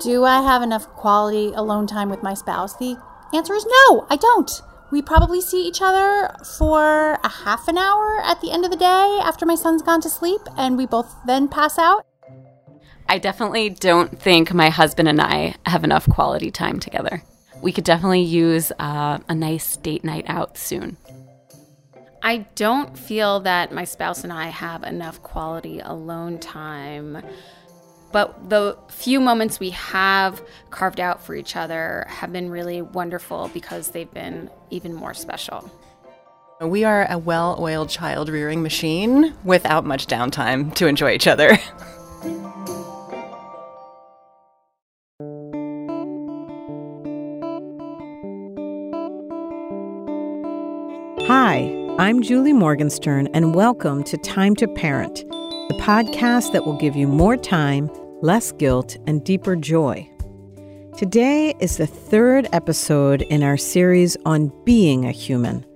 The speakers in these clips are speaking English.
Do I have enough quality alone time with my spouse? The answer is no, I don't. We probably see each other for a half an hour at the end of the day after my son's gone to sleep, and we both then pass out. I definitely don't think my husband and I have enough quality time together. We could definitely use uh, a nice date night out soon. I don't feel that my spouse and I have enough quality alone time. But the few moments we have carved out for each other have been really wonderful because they've been even more special. We are a well oiled child rearing machine without much downtime to enjoy each other. Hi, I'm Julie Morgenstern, and welcome to Time to Parent, the podcast that will give you more time less guilt, and deeper joy. Today is the third episode in our series on being a human.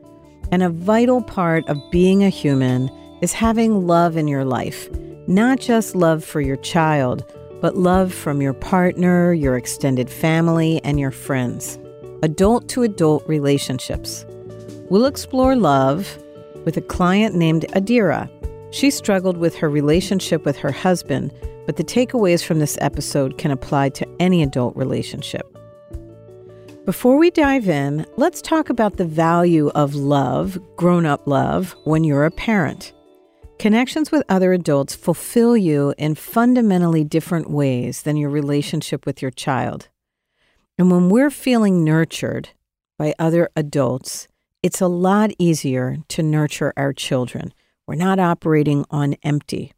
And a vital part of being a human is having love in your life, not just love for your child, but love from your partner, your extended family, and your friends. Adult to adult relationships. We'll explore love with a client named Adira. She struggled with her relationship with her husband but the takeaways from this episode can apply to any adult relationship. Before we dive in, let's talk about the value of love, grown up love, when you're a parent. Connections with other adults fulfill you in fundamentally different ways than your relationship with your child. And when we're feeling nurtured by other adults, it's a lot easier to nurture our children. We're not operating on empty.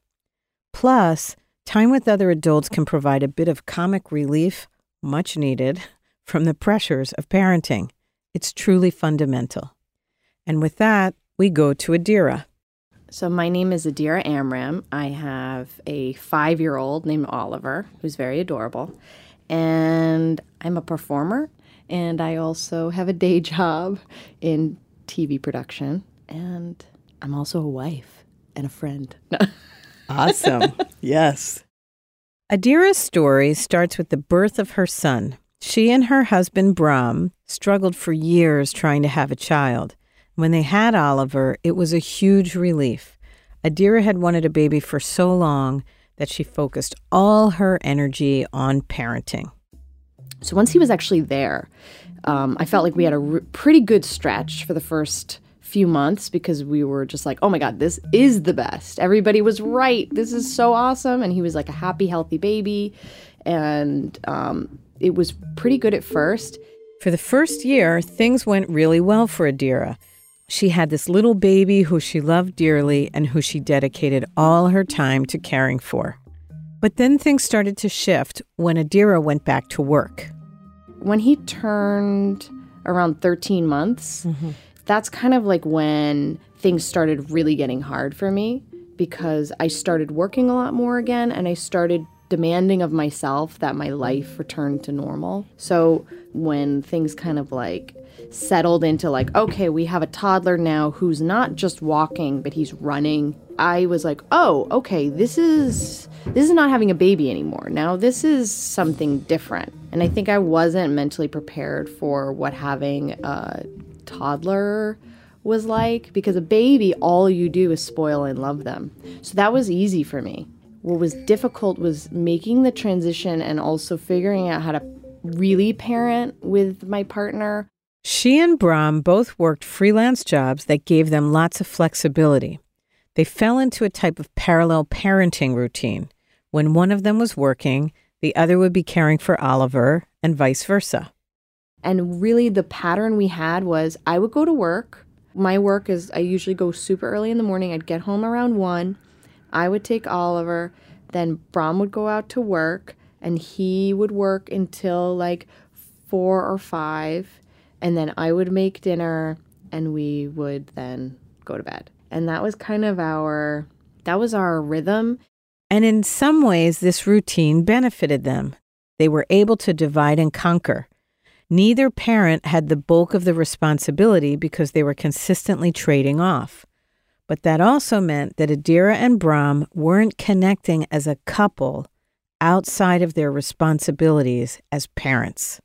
Plus, Time with other adults can provide a bit of comic relief, much needed, from the pressures of parenting. It's truly fundamental. And with that, we go to Adira. So, my name is Adira Amram. I have a five year old named Oliver, who's very adorable. And I'm a performer, and I also have a day job in TV production. And I'm also a wife and a friend. Awesome. yes. Adira's story starts with the birth of her son. She and her husband, Bram, struggled for years trying to have a child. When they had Oliver, it was a huge relief. Adira had wanted a baby for so long that she focused all her energy on parenting. So once he was actually there, um, I felt like we had a r- pretty good stretch for the first few months because we were just like, oh my God, this is the best. Everybody was right. This is so awesome. And he was like a happy, healthy baby. And um, it was pretty good at first. For the first year, things went really well for Adira. She had this little baby who she loved dearly and who she dedicated all her time to caring for. But then things started to shift when Adira went back to work. When he turned around 13 months, mm-hmm that's kind of like when things started really getting hard for me because I started working a lot more again and I started demanding of myself that my life returned to normal. So when things kind of like settled into like okay, we have a toddler now who's not just walking but he's running. I was like, "Oh, okay, this is this is not having a baby anymore. Now this is something different." And I think I wasn't mentally prepared for what having a toddler was like because a baby all you do is spoil and love them. So that was easy for me. What was difficult was making the transition and also figuring out how to really parent with my partner. She and Bram both worked freelance jobs that gave them lots of flexibility. They fell into a type of parallel parenting routine. When one of them was working, the other would be caring for Oliver, and vice versa. And really, the pattern we had was I would go to work. My work is I usually go super early in the morning. I'd get home around one. I would take Oliver. Then Brom would go out to work and he would work until like four or five. And then I would make dinner and we would then go to bed. And that was kind of our that was our rhythm. And in some ways this routine benefited them. They were able to divide and conquer. Neither parent had the bulk of the responsibility because they were consistently trading off. But that also meant that Adira and Bram weren't connecting as a couple outside of their responsibilities as parents.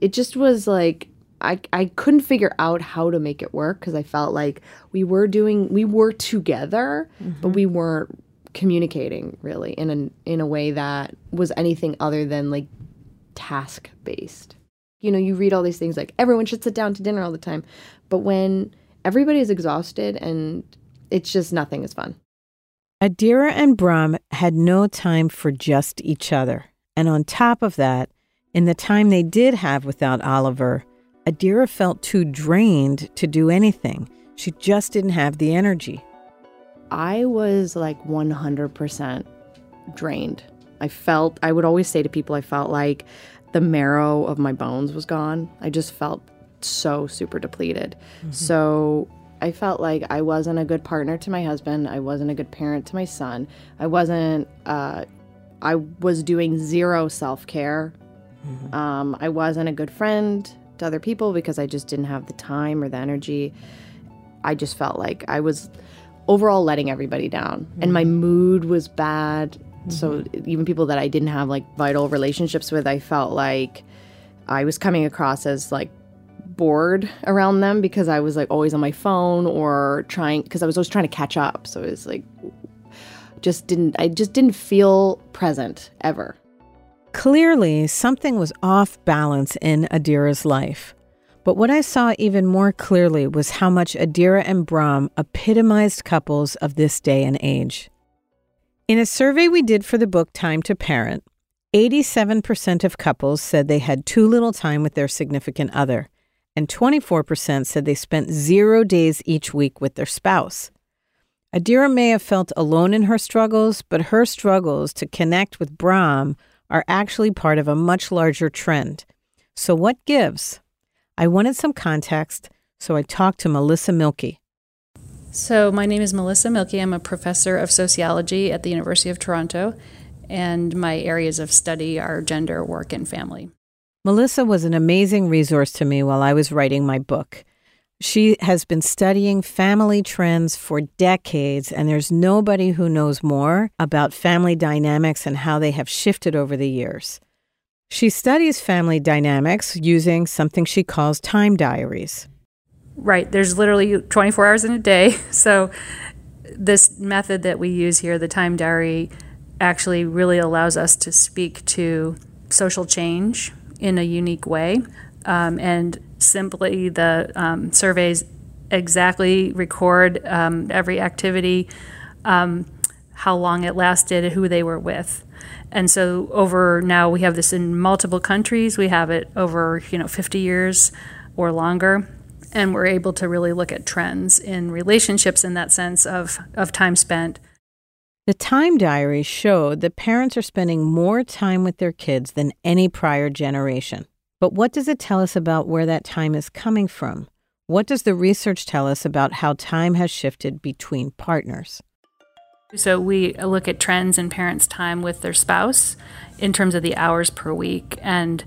It just was like I, I couldn't figure out how to make it work because I felt like we were doing we were together, mm-hmm. but we weren't communicating really in a in a way that was anything other than like task based. You know, you read all these things like everyone should sit down to dinner all the time, but when everybody is exhausted and it's just nothing is fun. Adira and Brahm had no time for just each other. And on top of that, in the time they did have without Oliver, Adira felt too drained to do anything. She just didn't have the energy. I was like 100% drained. I felt, I would always say to people, I felt like the marrow of my bones was gone. I just felt so super depleted. Mm-hmm. So I felt like I wasn't a good partner to my husband. I wasn't a good parent to my son. I wasn't, uh, I was doing zero self care. Mm-hmm. Um, I wasn't a good friend to other people because I just didn't have the time or the energy. I just felt like I was overall letting everybody down mm-hmm. and my mood was bad. Mm-hmm. So even people that I didn't have like vital relationships with, I felt like I was coming across as like bored around them because I was like always on my phone or trying because I was always trying to catch up. So it was like just didn't I just didn't feel present ever. Clearly, something was off balance in Adira's life. But what I saw even more clearly was how much Adira and Brahm epitomized couples of this day and age. In a survey we did for the book Time to Parent, 87% of couples said they had too little time with their significant other, and 24% said they spent zero days each week with their spouse. Adira may have felt alone in her struggles, but her struggles to connect with Brahm are actually part of a much larger trend. So, what gives? I wanted some context, so I talked to Melissa Milkie. So, my name is Melissa Milkie. I'm a professor of sociology at the University of Toronto, and my areas of study are gender, work, and family. Melissa was an amazing resource to me while I was writing my book. She has been studying family trends for decades, and there's nobody who knows more about family dynamics and how they have shifted over the years. She studies family dynamics using something she calls time diaries. Right, there's literally 24 hours in a day. So, this method that we use here, the time diary, actually really allows us to speak to social change in a unique way. Um, and simply the um, surveys exactly record um, every activity, um, how long it lasted, who they were with. And so over now we have this in multiple countries. We have it over you know 50 years or longer, and we're able to really look at trends in relationships in that sense of of time spent. The time diaries showed that parents are spending more time with their kids than any prior generation. But what does it tell us about where that time is coming from? What does the research tell us about how time has shifted between partners? So, we look at trends in parents' time with their spouse in terms of the hours per week. And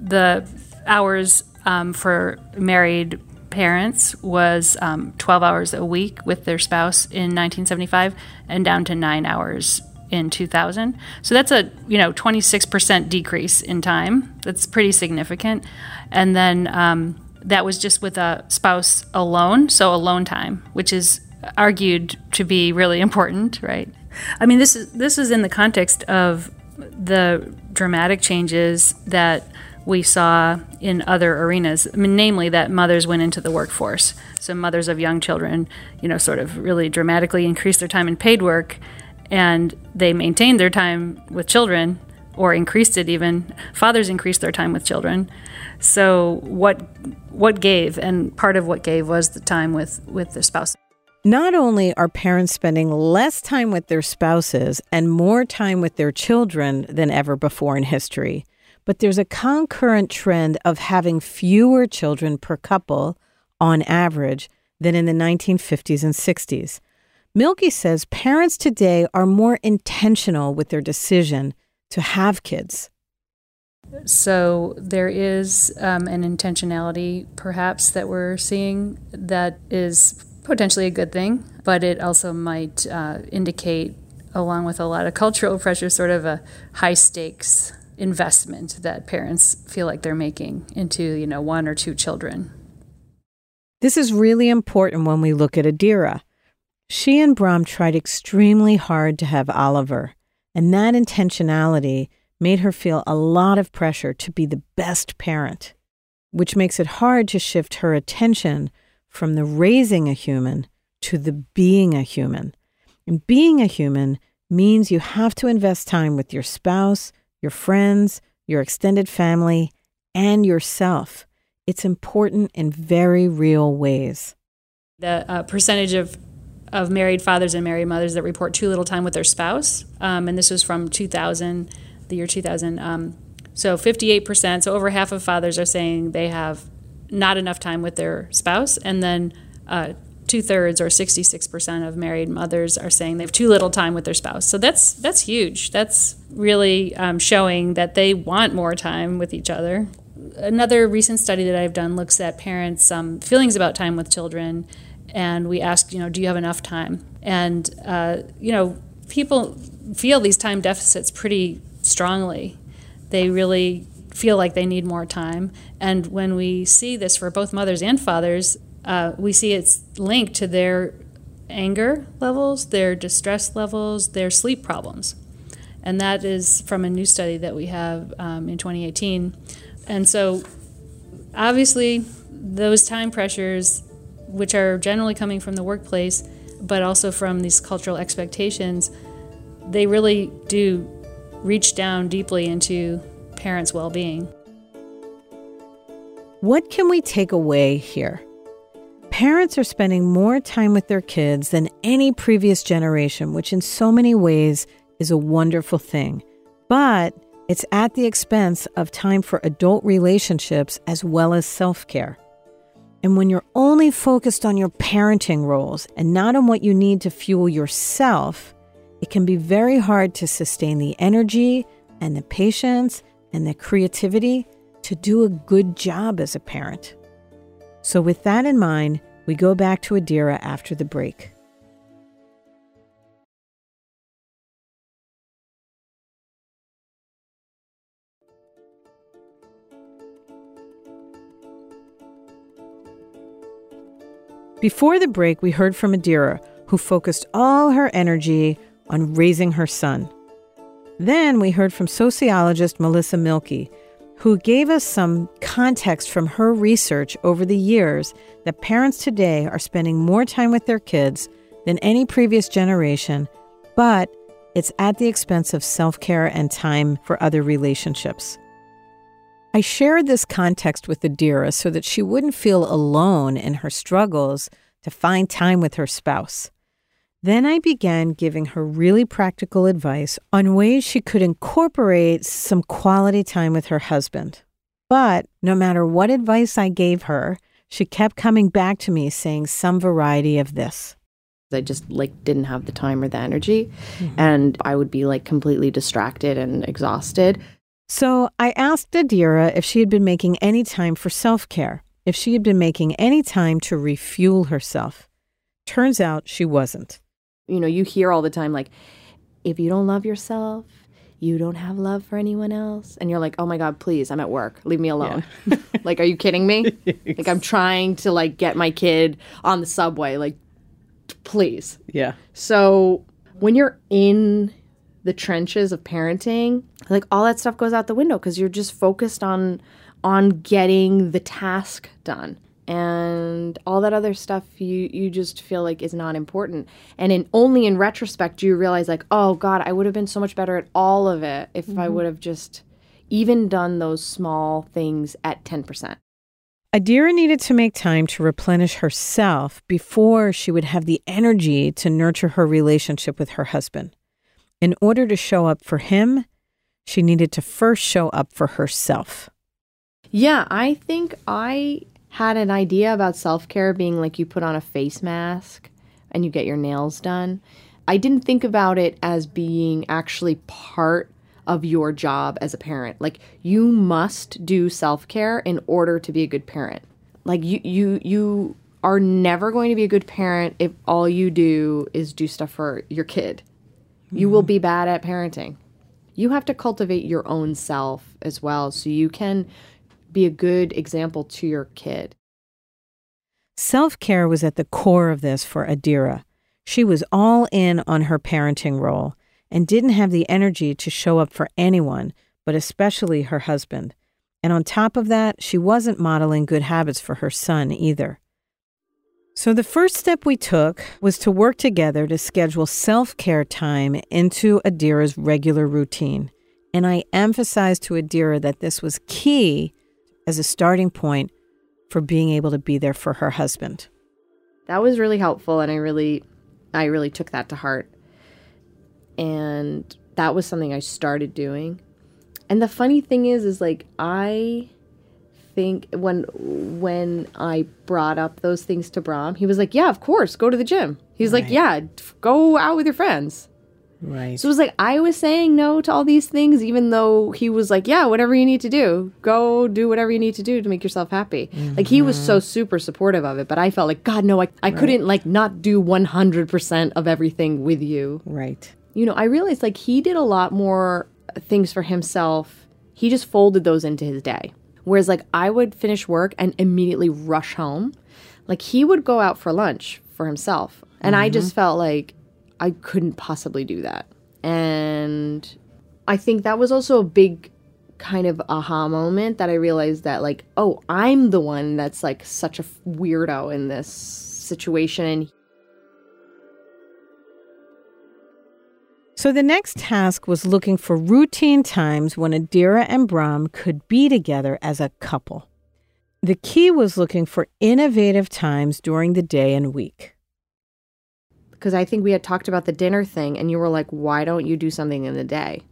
the hours um, for married parents was um, 12 hours a week with their spouse in 1975 and down to nine hours in 2000. So that's a you know 26% decrease in time. That's pretty significant. And then um, that was just with a spouse alone, so alone time, which is argued to be really important, right? I mean, this is this is in the context of the dramatic changes that we saw in other arenas, namely that mothers went into the workforce. So mothers of young children, you know, sort of really dramatically increased their time in paid work and they maintained their time with children or increased it even. Fathers increased their time with children. So what what gave and part of what gave was the time with with the spouse. Not only are parents spending less time with their spouses and more time with their children than ever before in history but there's a concurrent trend of having fewer children per couple on average than in the 1950s and 60s Milkie says parents today are more intentional with their decision to have kids. So there is um, an intentionality, perhaps, that we're seeing that is potentially a good thing, but it also might uh, indicate along with a lot of cultural pressure, sort of a high stakes investment that parents feel like they're making into, you know, one or two children. This is really important when we look at Adira. She and Brahm tried extremely hard to have Oliver, and that intentionality made her feel a lot of pressure to be the best parent, which makes it hard to shift her attention from the raising a human to the being a human. And being a human means you have to invest time with your spouse, your friends, your extended family, and yourself. It's important in very real ways. The uh, percentage of of married fathers and married mothers that report too little time with their spouse, um, and this was from 2000, the year 2000. Um, so 58%, so over half of fathers are saying they have not enough time with their spouse, and then uh, two thirds or 66% of married mothers are saying they have too little time with their spouse. So that's that's huge. That's really um, showing that they want more time with each other. Another recent study that I've done looks at parents' um, feelings about time with children, and we asked, you know, do you have enough time? And uh, you know, people feel these time deficits pretty strongly. They really feel like they need more time. And when we see this for both mothers and fathers, uh, we see it's linked to their anger levels, their distress levels, their sleep problems. And that is from a new study that we have um, in 2018. And so, obviously, those time pressures, which are generally coming from the workplace, but also from these cultural expectations, they really do reach down deeply into parents' well being. What can we take away here? Parents are spending more time with their kids than any previous generation, which in so many ways is a wonderful thing. But it's at the expense of time for adult relationships as well as self care. And when you're only focused on your parenting roles and not on what you need to fuel yourself, it can be very hard to sustain the energy and the patience and the creativity to do a good job as a parent. So, with that in mind, we go back to Adira after the break. Before the break, we heard from Adira, who focused all her energy on raising her son. Then we heard from sociologist Melissa Milkie, who gave us some context from her research over the years that parents today are spending more time with their kids than any previous generation, but it's at the expense of self care and time for other relationships. I shared this context with Adira so that she wouldn't feel alone in her struggles to find time with her spouse. Then I began giving her really practical advice on ways she could incorporate some quality time with her husband. But no matter what advice I gave her, she kept coming back to me saying some variety of this. I just like didn't have the time or the energy mm-hmm. and I would be like completely distracted and exhausted. So I asked Adira if she had been making any time for self-care, if she had been making any time to refuel herself. Turns out she wasn't you know, you hear all the time like, if you don't love yourself, you don't have love for anyone else. And you're like, oh my God, please, I'm at work. Leave me alone. Yeah. like, are you kidding me? like, I'm trying to like get my kid on the subway. Like, please. Yeah. So when you're in the trenches of parenting, like all that stuff goes out the window because you're just focused on on getting the task done and all that other stuff you you just feel like is not important and in only in retrospect do you realize like oh god i would have been so much better at all of it if mm-hmm. i would have just even done those small things at 10% Adira needed to make time to replenish herself before she would have the energy to nurture her relationship with her husband. In order to show up for him, she needed to first show up for herself. Yeah, I think I had an idea about self care being like you put on a face mask and you get your nails done. I didn't think about it as being actually part of your job as a parent. Like you must do self-care in order to be a good parent. Like you you you are never going to be a good parent if all you do is do stuff for your kid. You will be bad at parenting. You have to cultivate your own self as well so you can be a good example to your kid. Self care was at the core of this for Adira. She was all in on her parenting role and didn't have the energy to show up for anyone, but especially her husband. And on top of that, she wasn't modeling good habits for her son either. So, the first step we took was to work together to schedule self care time into Adira's regular routine. And I emphasized to Adira that this was key as a starting point for being able to be there for her husband. That was really helpful and I really I really took that to heart. And that was something I started doing. And the funny thing is is like I think when when I brought up those things to Brahm, he was like, "Yeah, of course, go to the gym." He's right. like, "Yeah, go out with your friends." Right. So it was like I was saying no to all these things, even though he was like, "Yeah, whatever you need to do, go do whatever you need to do to make yourself happy." Mm-hmm. Like he was so super supportive of it, but I felt like, God, no, I I right. couldn't like not do one hundred percent of everything with you. Right. You know, I realized like he did a lot more things for himself. He just folded those into his day. Whereas like I would finish work and immediately rush home. Like he would go out for lunch for himself. And mm-hmm. I just felt like I couldn't possibly do that. And I think that was also a big kind of aha moment that I realized that like, oh, I'm the one that's like such a weirdo in this situation So the next task was looking for routine times when Adira and Brahm could be together as a couple. The key was looking for innovative times during the day and week. Because I think we had talked about the dinner thing, and you were like, "Why don't you do something in the day?"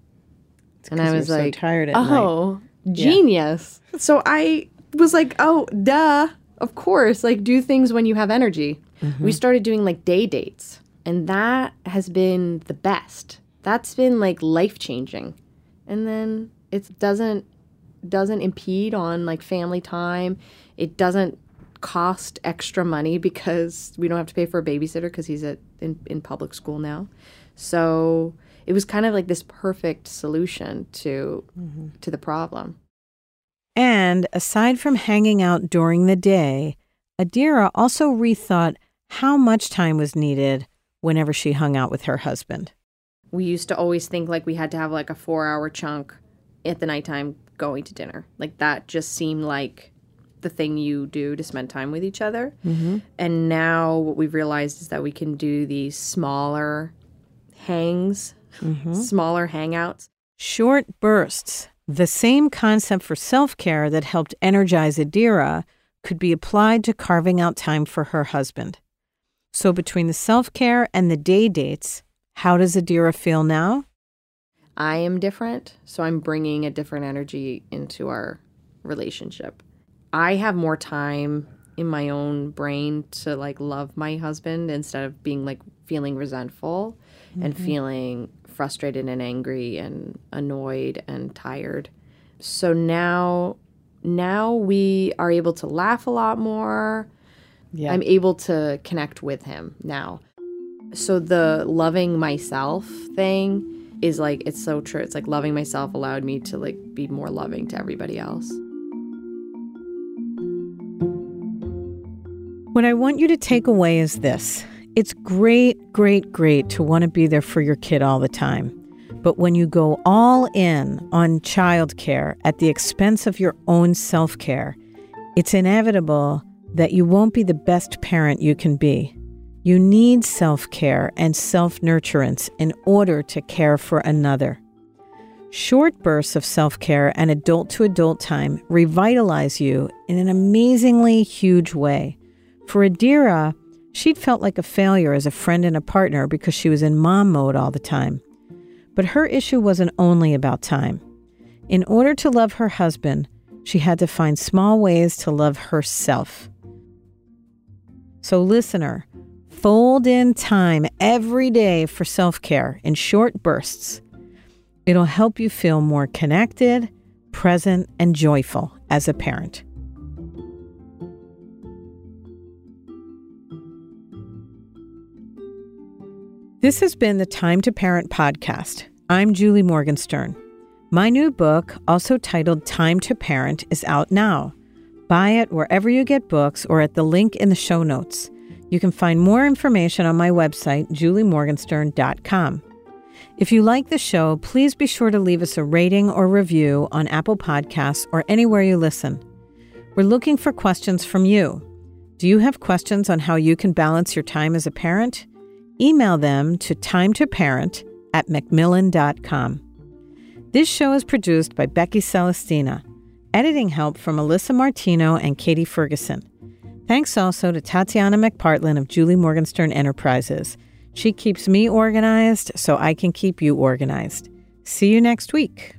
and I was like, so "Tired at oh, night. genius!" Yeah. So I was like, "Oh, duh, of course! Like, do things when you have energy." Mm-hmm. We started doing like day dates. And that has been the best. That's been like life changing. And then it doesn't doesn't impede on like family time. It doesn't cost extra money because we don't have to pay for a babysitter because he's at in, in public school now. So it was kind of like this perfect solution to mm-hmm. to the problem. And aside from hanging out during the day, Adira also rethought how much time was needed whenever she hung out with her husband. We used to always think like we had to have like a four hour chunk at the nighttime going to dinner. Like that just seemed like the thing you do to spend time with each other. Mm-hmm. And now what we've realized is that we can do these smaller hangs, mm-hmm. smaller hangouts. Short bursts. The same concept for self care that helped energize Adira could be applied to carving out time for her husband. So, between the self care and the day dates, how does Adira feel now? I am different, so I'm bringing a different energy into our relationship. I have more time in my own brain to like love my husband instead of being like feeling resentful mm-hmm. and feeling frustrated and angry and annoyed and tired. So now now we are able to laugh a lot more yeah. I'm able to connect with him now. So the loving myself thing is like it's so true. It's like loving myself allowed me to like be more loving to everybody else. What I want you to take away is this. It's great, great, great to want to be there for your kid all the time. But when you go all in on childcare at the expense of your own self care, it's inevitable that you won't be the best parent you can be. You need self care and self nurturance in order to care for another. Short bursts of self care and adult to adult time revitalize you in an amazingly huge way. For Adira, she'd felt like a failure as a friend and a partner because she was in mom mode all the time. But her issue wasn't only about time. In order to love her husband, she had to find small ways to love herself. So, listener, fold in time every day for self care in short bursts. It'll help you feel more connected, present, and joyful as a parent. This has been the Time to Parent podcast. I'm Julie Morgenstern. My new book, also titled Time to Parent, is out now. Buy it wherever you get books or at the link in the show notes. You can find more information on my website, juliemorgenstern.com. If you like the show, please be sure to leave us a rating or review on Apple Podcasts or anywhere you listen. We're looking for questions from you. Do you have questions on how you can balance your time as a parent? Email them to timetoparent at macmillan.com. This show is produced by Becky Celestina. Editing help from Alyssa Martino and Katie Ferguson. Thanks also to Tatiana McPartlin of Julie Morgenstern Enterprises. She keeps me organized so I can keep you organized. See you next week.